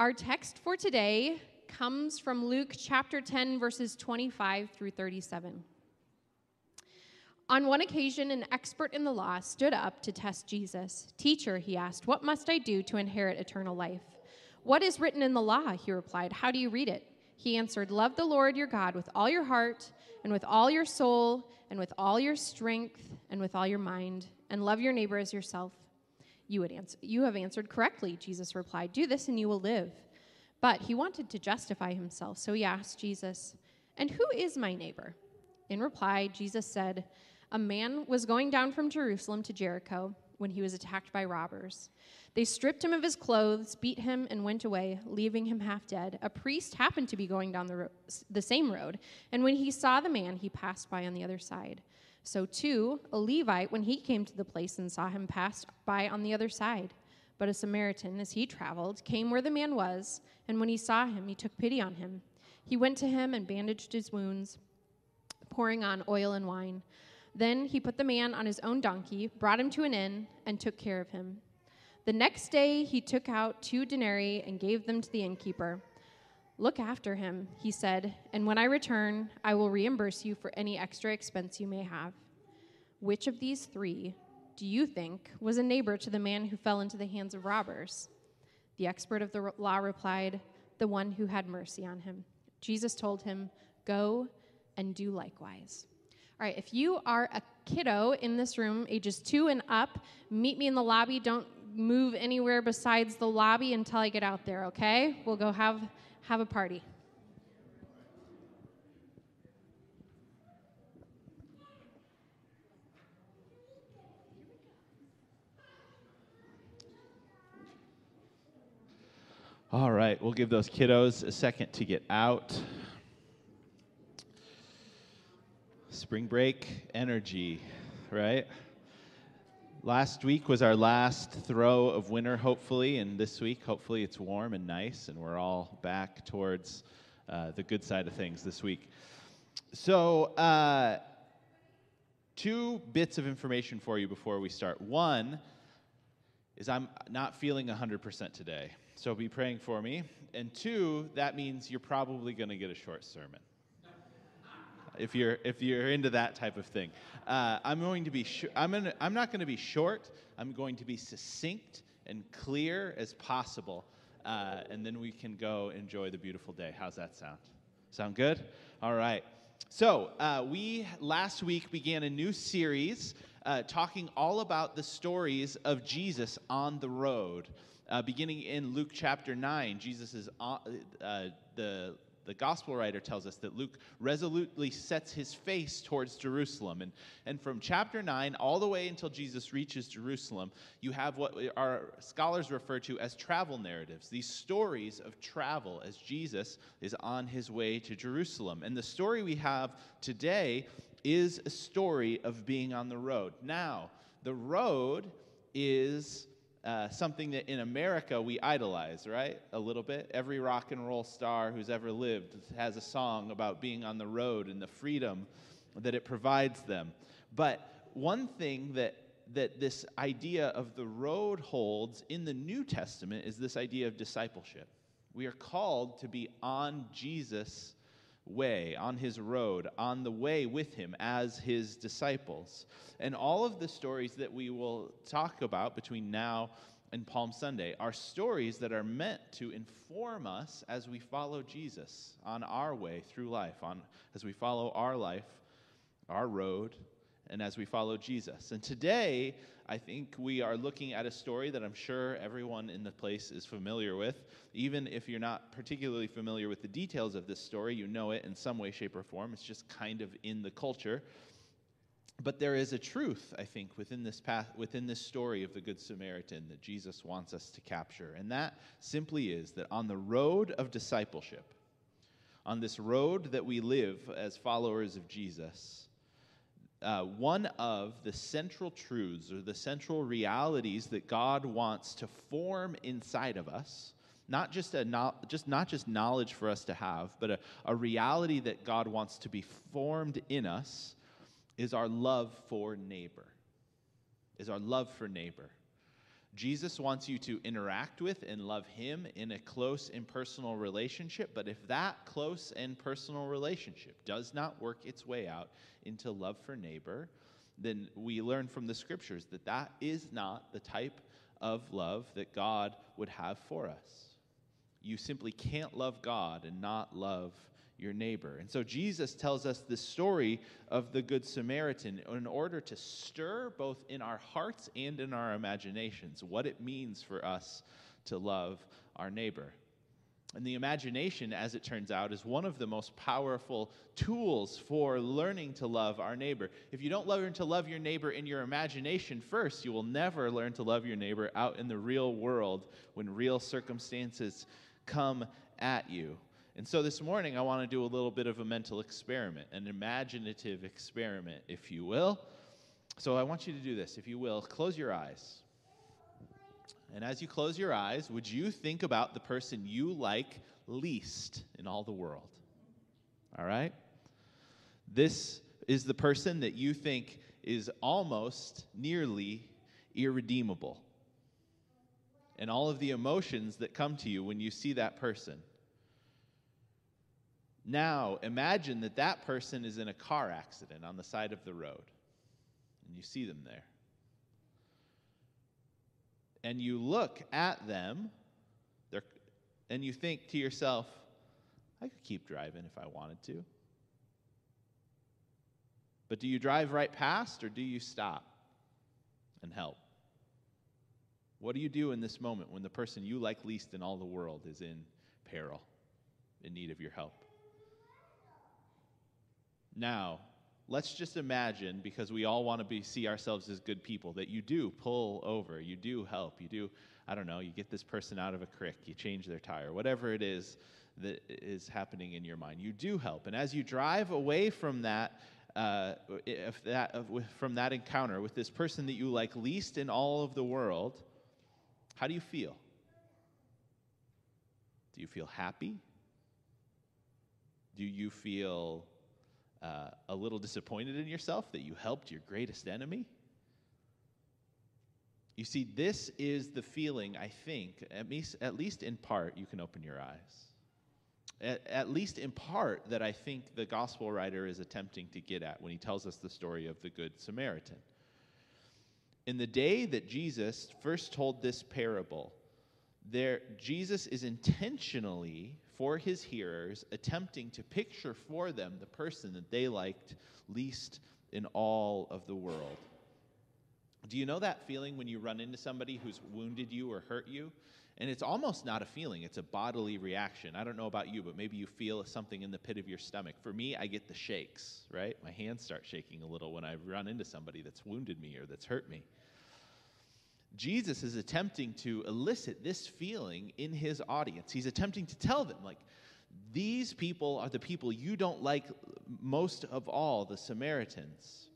Our text for today comes from Luke chapter 10, verses 25 through 37. On one occasion, an expert in the law stood up to test Jesus. Teacher, he asked, what must I do to inherit eternal life? What is written in the law? He replied. How do you read it? He answered, Love the Lord your God with all your heart, and with all your soul, and with all your strength, and with all your mind, and love your neighbor as yourself. You, would answer, you have answered correctly, Jesus replied. Do this and you will live. But he wanted to justify himself, so he asked Jesus, And who is my neighbor? In reply, Jesus said, A man was going down from Jerusalem to Jericho when he was attacked by robbers. They stripped him of his clothes, beat him, and went away, leaving him half dead. A priest happened to be going down the, ro- the same road, and when he saw the man, he passed by on the other side. So, too, a Levite, when he came to the place and saw him, passed by on the other side. But a Samaritan, as he traveled, came where the man was, and when he saw him, he took pity on him. He went to him and bandaged his wounds, pouring on oil and wine. Then he put the man on his own donkey, brought him to an inn, and took care of him. The next day he took out two denarii and gave them to the innkeeper. Look after him, he said, and when I return, I will reimburse you for any extra expense you may have. Which of these three do you think was a neighbor to the man who fell into the hands of robbers? The expert of the law replied, The one who had mercy on him. Jesus told him, Go and do likewise. All right, if you are a kiddo in this room, ages two and up, meet me in the lobby. Don't move anywhere besides the lobby until I get out there, okay? We'll go have have a party. All right, we'll give those kiddos a second to get out. Spring break energy, right? Last week was our last throw of winter, hopefully, and this week, hopefully, it's warm and nice, and we're all back towards uh, the good side of things this week. So, uh, two bits of information for you before we start. One is I'm not feeling 100% today, so be praying for me. And two, that means you're probably going to get a short sermon if you're if you're into that type of thing. Uh, I'm going to be sh- I'm gonna, I'm not going to be short. I'm going to be succinct and clear as possible, uh, and then we can go enjoy the beautiful day. How's that sound? Sound good? All right. So uh, we last week began a new series uh, talking all about the stories of Jesus on the road. Uh, beginning in Luke chapter 9, Jesus is on, uh, the the gospel writer tells us that Luke resolutely sets his face towards Jerusalem. And, and from chapter 9 all the way until Jesus reaches Jerusalem, you have what our scholars refer to as travel narratives, these stories of travel as Jesus is on his way to Jerusalem. And the story we have today is a story of being on the road. Now, the road is uh, something that in America we idolize, right? A little bit. Every rock and roll star who's ever lived has a song about being on the road and the freedom that it provides them. But one thing that that this idea of the road holds in the New Testament is this idea of discipleship. We are called to be on Jesus' way, on his road, on the way with him as his disciples. And all of the stories that we will talk about between now and Palm Sunday are stories that are meant to inform us as we follow Jesus on our way through life, on as we follow our life, our road, and as we follow Jesus. And today, I think we are looking at a story that I'm sure everyone in the place is familiar with. Even if you're not particularly familiar with the details of this story, you know it in some way, shape, or form. It's just kind of in the culture. But there is a truth, I think, within this path, within this story of the Good Samaritan that Jesus wants us to capture. And that simply is that on the road of discipleship, on this road that we live as followers of Jesus, uh, one of the central truths or the central realities that God wants to form inside of us. Not just, a no, just, not just knowledge for us to have, but a, a reality that God wants to be formed in us is our love for neighbor. Is our love for neighbor. Jesus wants you to interact with and love him in a close and personal relationship. But if that close and personal relationship does not work its way out into love for neighbor, then we learn from the scriptures that that is not the type of love that God would have for us. You simply can't love God and not love your neighbor. And so Jesus tells us the story of the Good Samaritan in order to stir both in our hearts and in our imaginations what it means for us to love our neighbor. And the imagination, as it turns out, is one of the most powerful tools for learning to love our neighbor. If you don't learn to love your neighbor in your imagination first, you will never learn to love your neighbor out in the real world when real circumstances come at you. And so this morning, I want to do a little bit of a mental experiment, an imaginative experiment, if you will. So I want you to do this, if you will. Close your eyes. And as you close your eyes, would you think about the person you like least in all the world? All right? This is the person that you think is almost nearly irredeemable. And all of the emotions that come to you when you see that person. Now, imagine that that person is in a car accident on the side of the road, and you see them there. And you look at them, and you think to yourself, I could keep driving if I wanted to. But do you drive right past, or do you stop and help? What do you do in this moment when the person you like least in all the world is in peril, in need of your help? Now, let's just imagine, because we all want to be, see ourselves as good people, that you do pull over, you do help, you do, I don't know, you get this person out of a crick, you change their tire, whatever it is that is happening in your mind. You do help. And as you drive away from that, uh, if that from that encounter with this person that you like least in all of the world, how do you feel? Do you feel happy? Do you feel uh, a little disappointed in yourself that you helped your greatest enemy? You see, this is the feeling, I think, at least, at least in part, you can open your eyes. At, at least in part, that I think the gospel writer is attempting to get at when he tells us the story of the Good Samaritan. In the day that Jesus first told this parable, there, Jesus is intentionally for his hearers, attempting to picture for them the person that they liked least in all of the world. Do you know that feeling when you run into somebody who's wounded you or hurt you? And it's almost not a feeling, it's a bodily reaction. I don't know about you, but maybe you feel something in the pit of your stomach. For me, I get the shakes, right? My hands start shaking a little when I run into somebody that's wounded me or that's hurt me. Jesus is attempting to elicit this feeling in his audience. He's attempting to tell them, like, these people are the people you don't like most of all, the Samaritans.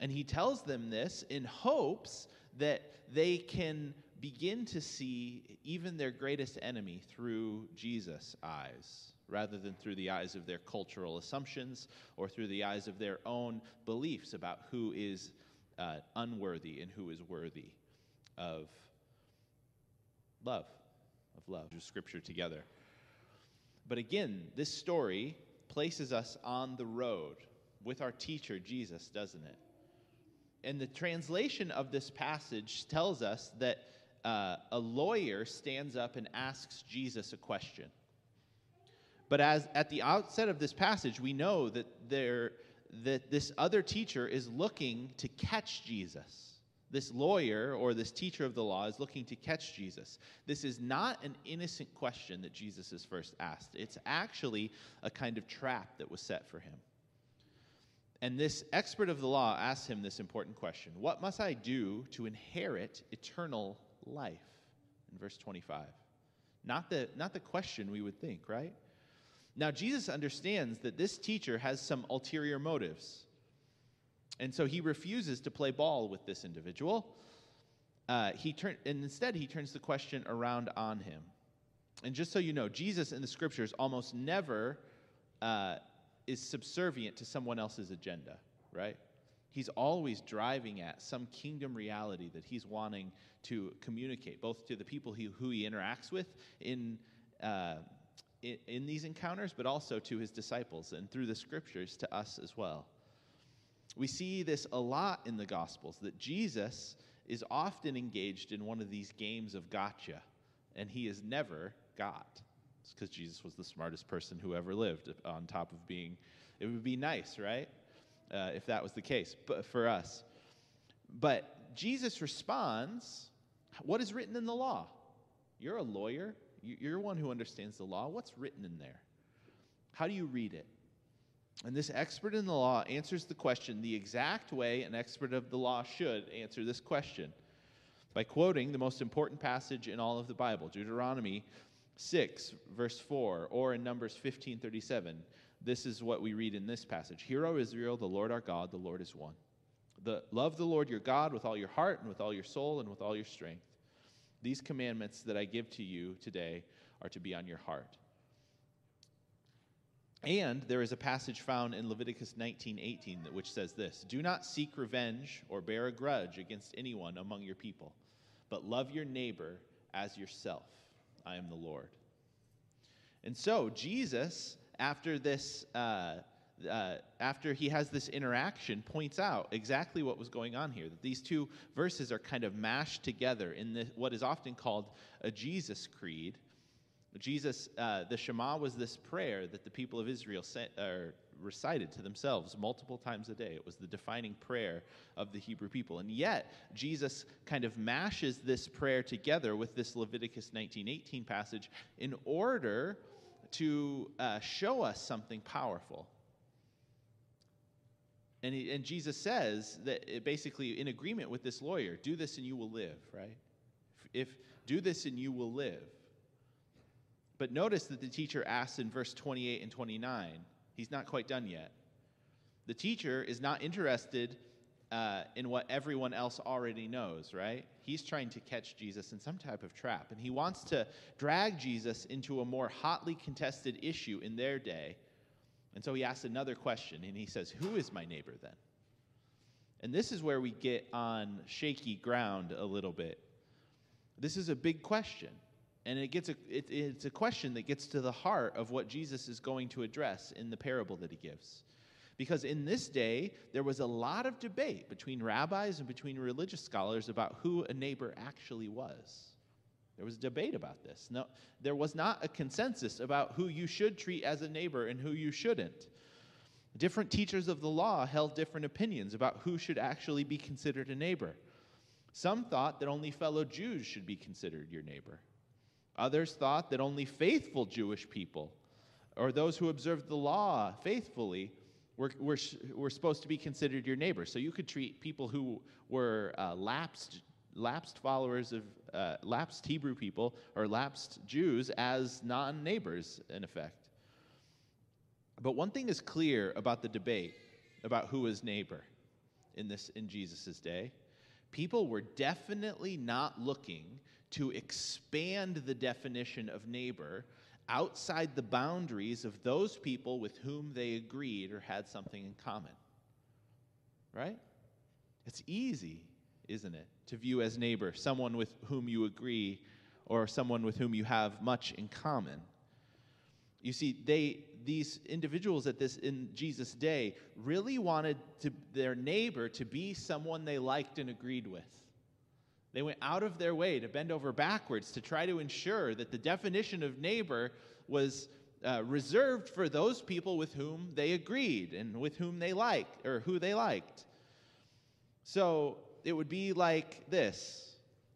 And he tells them this in hopes that they can begin to see even their greatest enemy through Jesus' eyes, rather than through the eyes of their cultural assumptions or through the eyes of their own beliefs about who is uh, unworthy and who is worthy of love, of love, of scripture together. But again, this story places us on the road with our teacher, Jesus, doesn't it? And the translation of this passage tells us that uh, a lawyer stands up and asks Jesus a question. But as at the outset of this passage, we know that there that this other teacher is looking to catch Jesus this lawyer or this teacher of the law is looking to catch Jesus. This is not an innocent question that Jesus is first asked. It's actually a kind of trap that was set for him. And this expert of the law asks him this important question What must I do to inherit eternal life? In verse 25. Not the, not the question we would think, right? Now, Jesus understands that this teacher has some ulterior motives. And so he refuses to play ball with this individual. Uh, he turn, and instead, he turns the question around on him. And just so you know, Jesus in the scriptures almost never uh, is subservient to someone else's agenda, right? He's always driving at some kingdom reality that he's wanting to communicate, both to the people he, who he interacts with in, uh, in, in these encounters, but also to his disciples and through the scriptures to us as well. We see this a lot in the Gospels that Jesus is often engaged in one of these games of gotcha, and he is never got. It's because Jesus was the smartest person who ever lived, on top of being, it would be nice, right? Uh, if that was the case but for us. But Jesus responds, What is written in the law? You're a lawyer, you're one who understands the law. What's written in there? How do you read it? And this expert in the law answers the question the exact way an expert of the law should answer this question by quoting the most important passage in all of the Bible, Deuteronomy 6, verse 4, or in Numbers 15 37. This is what we read in this passage Hear, O Israel, the Lord our God, the Lord is one. The, love the Lord your God with all your heart and with all your soul and with all your strength. These commandments that I give to you today are to be on your heart. And there is a passage found in Leviticus 19:18 which says this, "Do not seek revenge or bear a grudge against anyone among your people, but love your neighbor as yourself. I am the Lord." And so Jesus, after this, uh, uh, after he has this interaction, points out exactly what was going on here. That these two verses are kind of mashed together in the, what is often called a Jesus creed, Jesus, uh, the Shema was this prayer that the people of Israel sent, uh, recited to themselves multiple times a day. It was the defining prayer of the Hebrew people. And yet, Jesus kind of mashes this prayer together with this Leviticus 19:18 passage in order to uh, show us something powerful. And, he, and Jesus says that basically, in agreement with this lawyer, do this and you will live, right? If, if do this and you will live. But notice that the teacher asks in verse 28 and 29, he's not quite done yet. The teacher is not interested uh, in what everyone else already knows, right? He's trying to catch Jesus in some type of trap, and he wants to drag Jesus into a more hotly contested issue in their day. And so he asks another question, and he says, Who is my neighbor then? And this is where we get on shaky ground a little bit. This is a big question. And it gets a, it, it's a question that gets to the heart of what Jesus is going to address in the parable that he gives. Because in this day, there was a lot of debate between rabbis and between religious scholars about who a neighbor actually was. There was debate about this. No, there was not a consensus about who you should treat as a neighbor and who you shouldn't. Different teachers of the law held different opinions about who should actually be considered a neighbor. Some thought that only fellow Jews should be considered your neighbor. Others thought that only faithful Jewish people, or those who observed the law faithfully, were, were, were supposed to be considered your neighbor. So you could treat people who were uh, lapsed, lapsed followers of uh, lapsed Hebrew people or lapsed Jews as non neighbors, in effect. But one thing is clear about the debate about who is neighbor in, this, in Jesus' day people were definitely not looking to expand the definition of neighbor outside the boundaries of those people with whom they agreed or had something in common. Right? It's easy, isn't it, to view as neighbor someone with whom you agree or someone with whom you have much in common. You see, they these individuals at this in Jesus' day really wanted to, their neighbor to be someone they liked and agreed with. They went out of their way to bend over backwards to try to ensure that the definition of neighbor was uh, reserved for those people with whom they agreed and with whom they liked, or who they liked. So it would be like this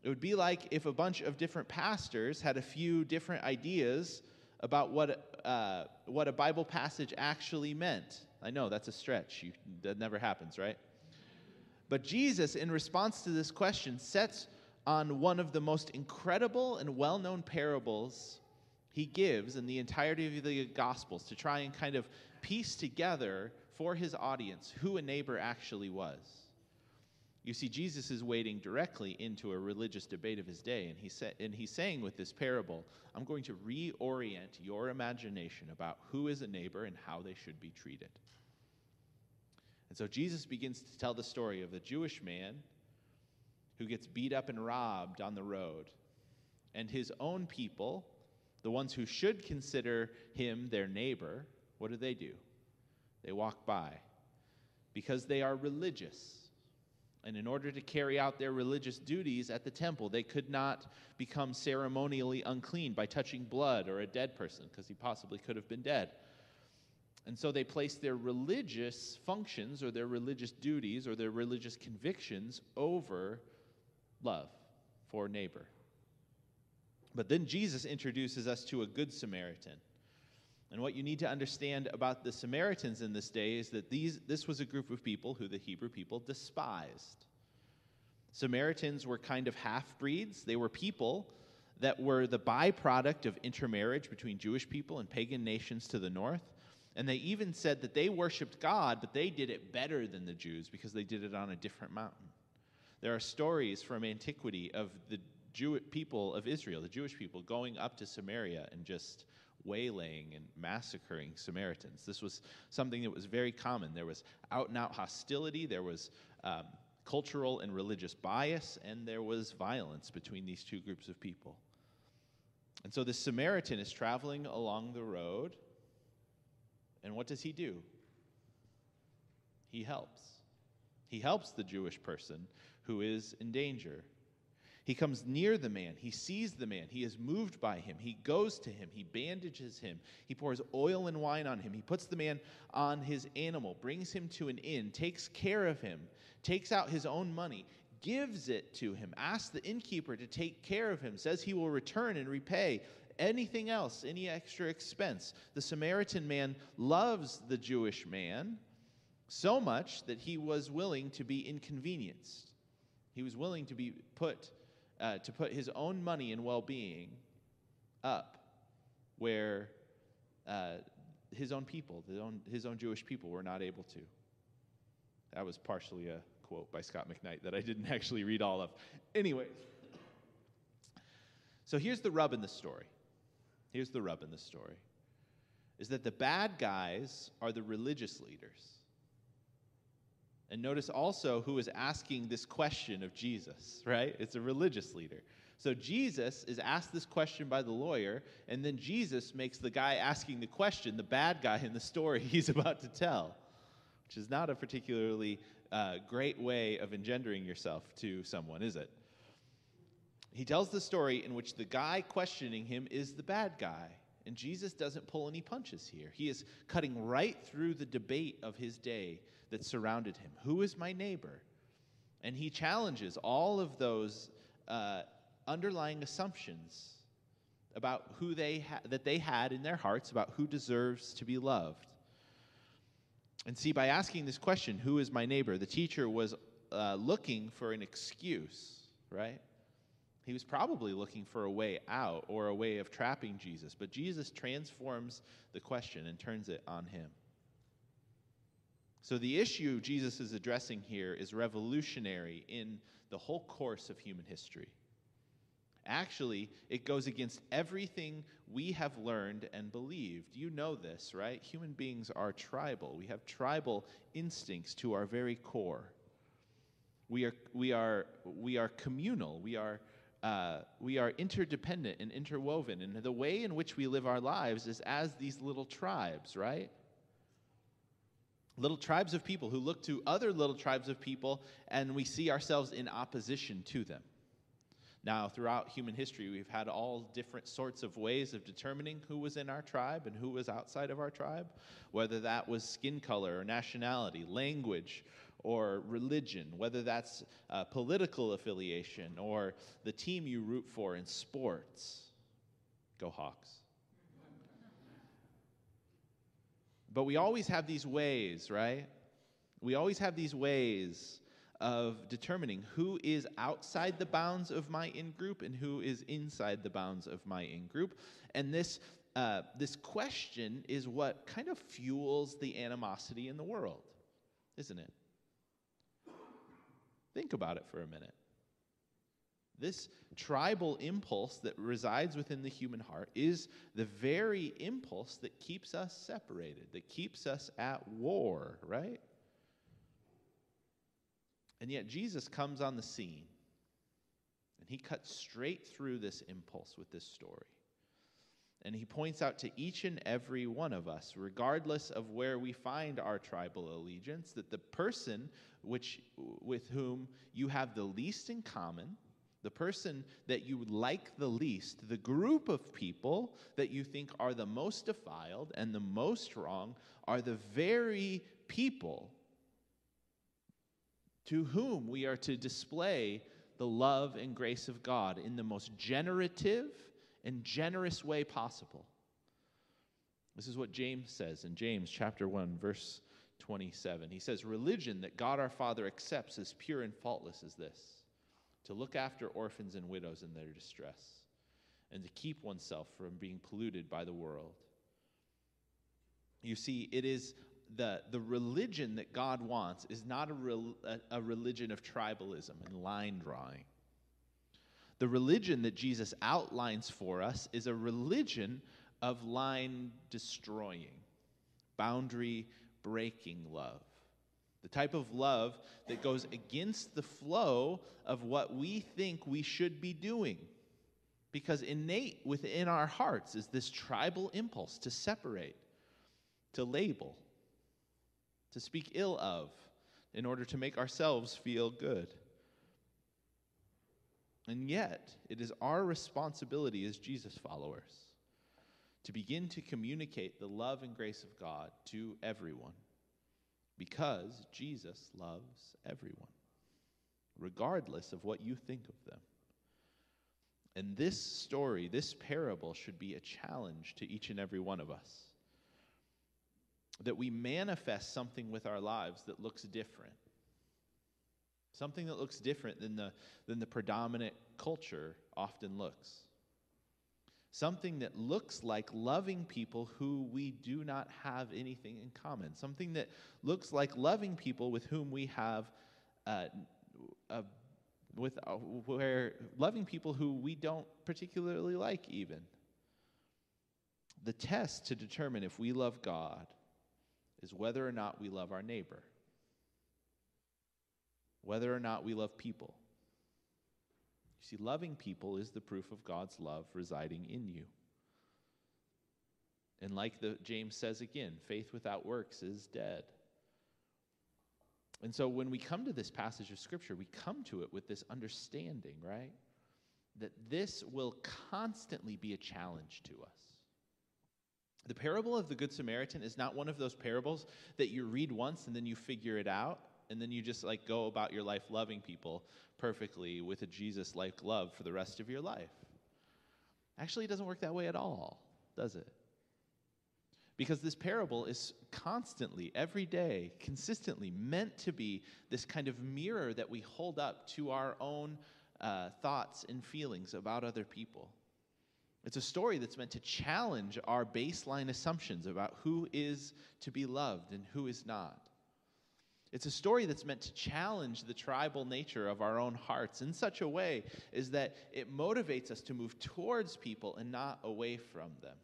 it would be like if a bunch of different pastors had a few different ideas about what, uh, what a Bible passage actually meant. I know that's a stretch. You, that never happens, right? But Jesus, in response to this question, sets on one of the most incredible and well known parables he gives in the entirety of the Gospels to try and kind of piece together for his audience who a neighbor actually was. You see, Jesus is wading directly into a religious debate of his day, and, he sa- and he's saying with this parable, I'm going to reorient your imagination about who is a neighbor and how they should be treated. And so Jesus begins to tell the story of the Jewish man who gets beat up and robbed on the road, and his own people, the ones who should consider him their neighbor, what do they do? They walk by because they are religious. And in order to carry out their religious duties at the temple, they could not become ceremonially unclean by touching blood or a dead person, because he possibly could have been dead. And so they place their religious functions or their religious duties or their religious convictions over love for neighbor. But then Jesus introduces us to a good Samaritan. And what you need to understand about the Samaritans in this day is that these, this was a group of people who the Hebrew people despised. Samaritans were kind of half breeds. They were people that were the byproduct of intermarriage between Jewish people and pagan nations to the north. And they even said that they worshiped God, but they did it better than the Jews because they did it on a different mountain. There are stories from antiquity of the Jew- people of Israel, the Jewish people, going up to Samaria and just waylaying and massacring Samaritans. This was something that was very common. There was out and out hostility, there was um, cultural and religious bias, and there was violence between these two groups of people. And so the Samaritan is traveling along the road and what does he do? He helps. He helps the Jewish person who is in danger. He comes near the man. He sees the man. He is moved by him. He goes to him. He bandages him. He pours oil and wine on him. He puts the man on his animal, brings him to an inn, takes care of him, takes out his own money, gives it to him, asks the innkeeper to take care of him, says he will return and repay anything else, any extra expense. The Samaritan man loves the Jewish man so much that he was willing to be inconvenienced. He was willing to be put uh, to put his own money and well-being up where uh, his own people, his own, his own Jewish people, were not able to. That was partially a quote by Scot McKnight that I didn't actually read all of. Anyways, so here's the rub in the story. Here's the rub in the story is that the bad guys are the religious leaders. And notice also who is asking this question of Jesus, right? It's a religious leader. So Jesus is asked this question by the lawyer, and then Jesus makes the guy asking the question, the bad guy in the story he's about to tell, which is not a particularly uh, great way of engendering yourself to someone, is it? He tells the story in which the guy questioning him is the bad guy. And Jesus doesn't pull any punches here. He is cutting right through the debate of his day that surrounded him. Who is my neighbor? And he challenges all of those uh, underlying assumptions about who they ha- that they had in their hearts about who deserves to be loved. And see, by asking this question, who is my neighbor, the teacher was uh, looking for an excuse, right? He was probably looking for a way out or a way of trapping Jesus, but Jesus transforms the question and turns it on him. So, the issue Jesus is addressing here is revolutionary in the whole course of human history. Actually, it goes against everything we have learned and believed. You know this, right? Human beings are tribal. We have tribal instincts to our very core. We are, we are, we are communal. We are uh, we are interdependent and interwoven. And the way in which we live our lives is as these little tribes, right? Little tribes of people who look to other little tribes of people, and we see ourselves in opposition to them. Now, throughout human history, we've had all different sorts of ways of determining who was in our tribe and who was outside of our tribe, whether that was skin color or nationality, language, or religion, whether that's uh, political affiliation or the team you root for in sports. Go Hawks. But we always have these ways, right? We always have these ways of determining who is outside the bounds of my in group and who is inside the bounds of my in group. And this, uh, this question is what kind of fuels the animosity in the world, isn't it? Think about it for a minute. This tribal impulse that resides within the human heart is the very impulse that keeps us separated, that keeps us at war, right? And yet Jesus comes on the scene and he cuts straight through this impulse with this story. And he points out to each and every one of us, regardless of where we find our tribal allegiance, that the person which, with whom you have the least in common, the person that you like the least, the group of people that you think are the most defiled and the most wrong, are the very people to whom we are to display the love and grace of God in the most generative and generous way possible. This is what James says in James chapter 1 verse 27. He says religion that God our Father accepts as pure and faultless as this to look after orphans and widows in their distress and to keep oneself from being polluted by the world. You see, it is the, the religion that God wants is not a, a, a religion of tribalism and line drawing. The religion that Jesus outlines for us is a religion of line destroying, boundary breaking love. The type of love that goes against the flow of what we think we should be doing. Because innate within our hearts is this tribal impulse to separate, to label, to speak ill of, in order to make ourselves feel good. And yet, it is our responsibility as Jesus followers to begin to communicate the love and grace of God to everyone because Jesus loves everyone, regardless of what you think of them. And this story, this parable, should be a challenge to each and every one of us. That we manifest something with our lives that looks different something that looks different than the, than the predominant culture often looks. Something that looks like loving people who we do not have anything in common. Something that looks like loving people with whom we have, uh, a, with, uh, where loving people who we don't particularly like, even. The test to determine if we love God is whether or not we love our neighbor whether or not we love people. You see, loving people is the proof of God's love residing in you. And like the James says again, faith without works is dead. And so when we come to this passage of scripture, we come to it with this understanding, right? That this will constantly be a challenge to us. The parable of the Good Samaritan is not one of those parables that you read once and then you figure it out and then you just like go about your life loving people perfectly with a Jesus like love for the rest of your life. Actually, it doesn't work that way at all, does it? Because this parable is constantly, every day, consistently meant to be this kind of mirror that we hold up to our own uh, thoughts and feelings about other people. It's a story that's meant to challenge our baseline assumptions about who is to be loved and who is not. It's a story that's meant to challenge the tribal nature of our own hearts in such a way is that it motivates us to move towards people and not away from them.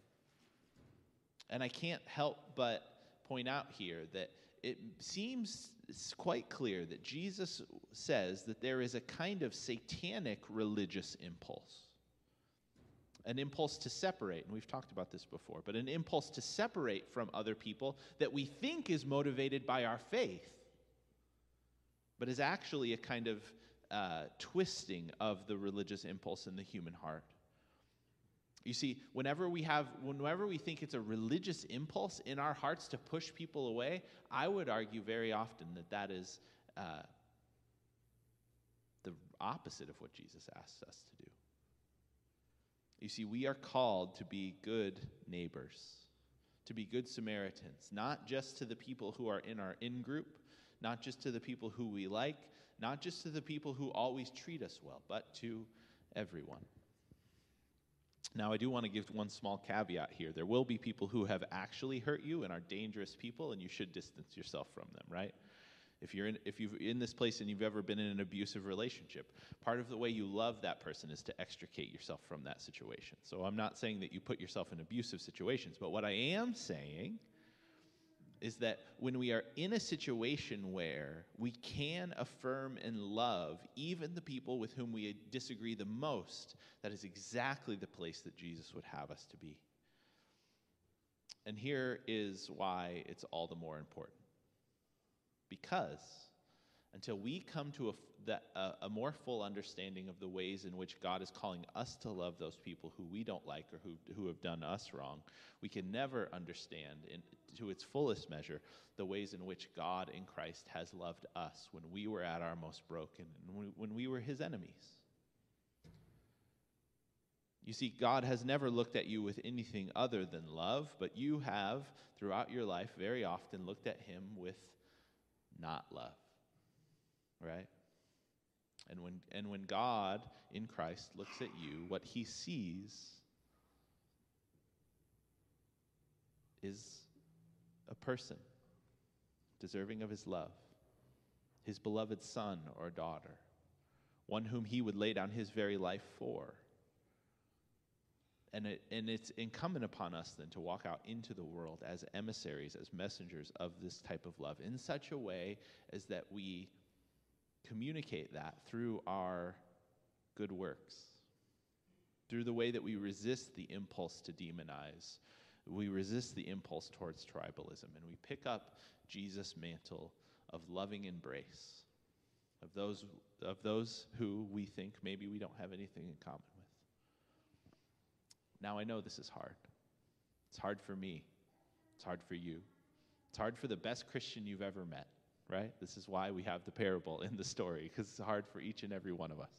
And I can't help but point out here that it seems quite clear that Jesus says that there is a kind of satanic religious impulse. An impulse to separate, and we've talked about this before, but an impulse to separate from other people that we think is motivated by our faith but is actually a kind of uh, twisting of the religious impulse in the human heart. You see, whenever we have, whenever we think it's a religious impulse in our hearts to push people away, I would argue very often that that is uh, the opposite of what Jesus asks us to do. You see, we are called to be good neighbors, to be good Samaritans, not just to the people who are in our in group, not just to the people who we like, not just to the people who always treat us well, but to everyone. Now, I do want to give one small caveat here. There will be people who have actually hurt you and are dangerous people, and you should distance yourself from them, right? If you're in, if you've in this place and you've ever been in an abusive relationship, part of the way you love that person is to extricate yourself from that situation. So I'm not saying that you put yourself in abusive situations, but what I am saying is that when we are in a situation where we can affirm and love even the people with whom we disagree the most, that is exactly the place that Jesus would have us to be. And here is why it's all the more important. Because until we come to a, a, a, more full understanding of the ways in which God is calling us to love those people who we don't like or who, who have done us wrong, we can never understand in, to its fullest measure the ways in which God in Christ has loved us when we were at our most broken and when, when we were his enemies. You see, God has never looked at you with anything other than love, but you have, throughout your life, very often looked at him with not love right? And when, and when God in Christ looks at you, what he sees is a person deserving of his love, his beloved son or daughter, one whom he would lay down his very life for. And, it, and it's incumbent upon us then to walk out into the world as emissaries, as messengers of this type of love in such a way as that we communicate that through our good works, through the way that we resist the impulse to demonize. We resist the impulse towards tribalism, and we pick up Jesus' mantle of loving embrace of those, of those who we think maybe we don't have anything in common with. Now, I know this is hard. It's hard for me, it's hard for you, it's hard for the best Christian you've ever met right? This is why we have the parable in the story, because it's hard for each and every one of us.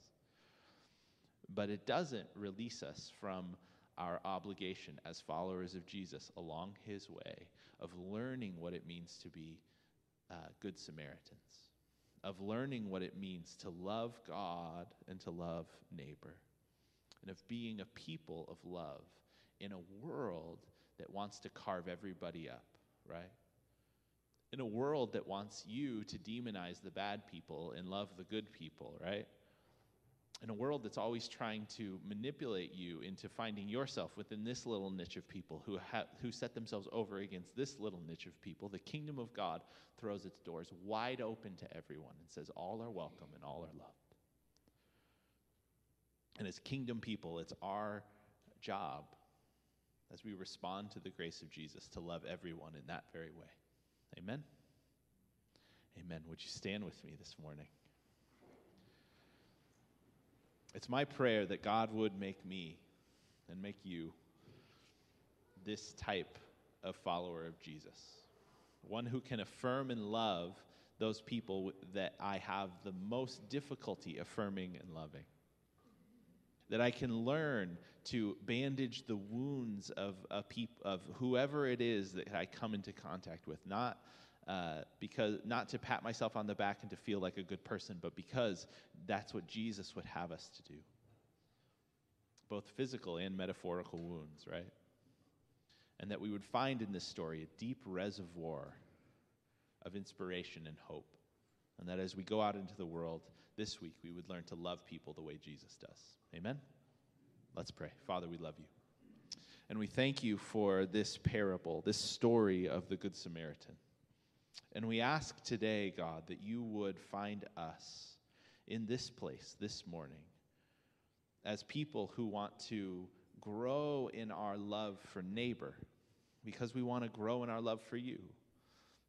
But it doesn't release us from our obligation as followers of Jesus along his way of learning what it means to be uh, good Samaritans, of learning what it means to love God and to love neighbor, and of being a people of love in a world that wants to carve everybody up, right? In a world that wants you to demonize the bad people and love the good people, right? In a world that's always trying to manipulate you into finding yourself within this little niche of people who, ha- who set themselves over against this little niche of people, the kingdom of God throws its doors wide open to everyone and says, All are welcome and all are loved. And as kingdom people, it's our job as we respond to the grace of Jesus to love everyone in that very way. Amen? Amen. Would you stand with me this morning? It's my prayer that God would make me and make you this type of follower of Jesus. One who can affirm and love those people that I have the most difficulty affirming and loving that I can learn to bandage the wounds of, a peop- of whoever it is that I come into contact with, not uh, because not to pat myself on the back and to feel like a good person, but because that's what Jesus would have us to do. Both physical and metaphorical wounds, right? And that we would find in this story a deep reservoir of inspiration and hope. And that as we go out into the world this week, we would learn to love people the way Jesus does. Amen? Let's pray. Father, we love you. And we thank you for this parable, this story of the Good Samaritan. And we ask today, God, that you would find us in this place this morning as people who want to grow in our love for neighbor because we want to grow in our love for you.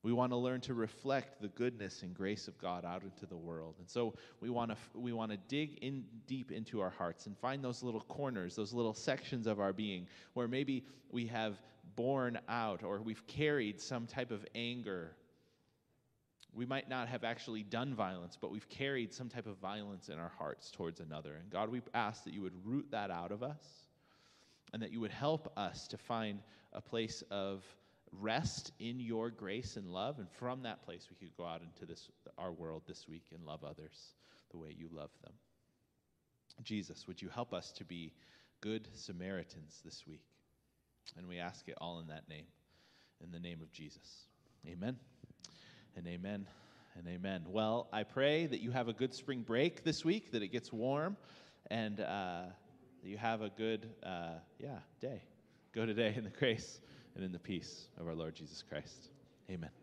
We want to learn to reflect the goodness and grace of God out into the world. And so we want to we want to dig in deep into our hearts and find those little corners, those little sections of our being where maybe we have borne out or we've carried some type of anger. We might not have actually done violence, but we've carried some type of violence in our hearts towards another. And God, we ask that you would root that out of us and that you would help us to find a place of rest in your grace and love and from that place we could go out into this our world this week and love others the way you love them. Jesus would you help us to be good samaritans this week? And we ask it all in that name in the name of jesus. Amen. And amen. And amen. Well i pray that you have a good spring break this week that it gets warm and uh, that you have a good uh, yeah day. Go today in the grace and in the peace of our Lord Jesus Christ. Amen.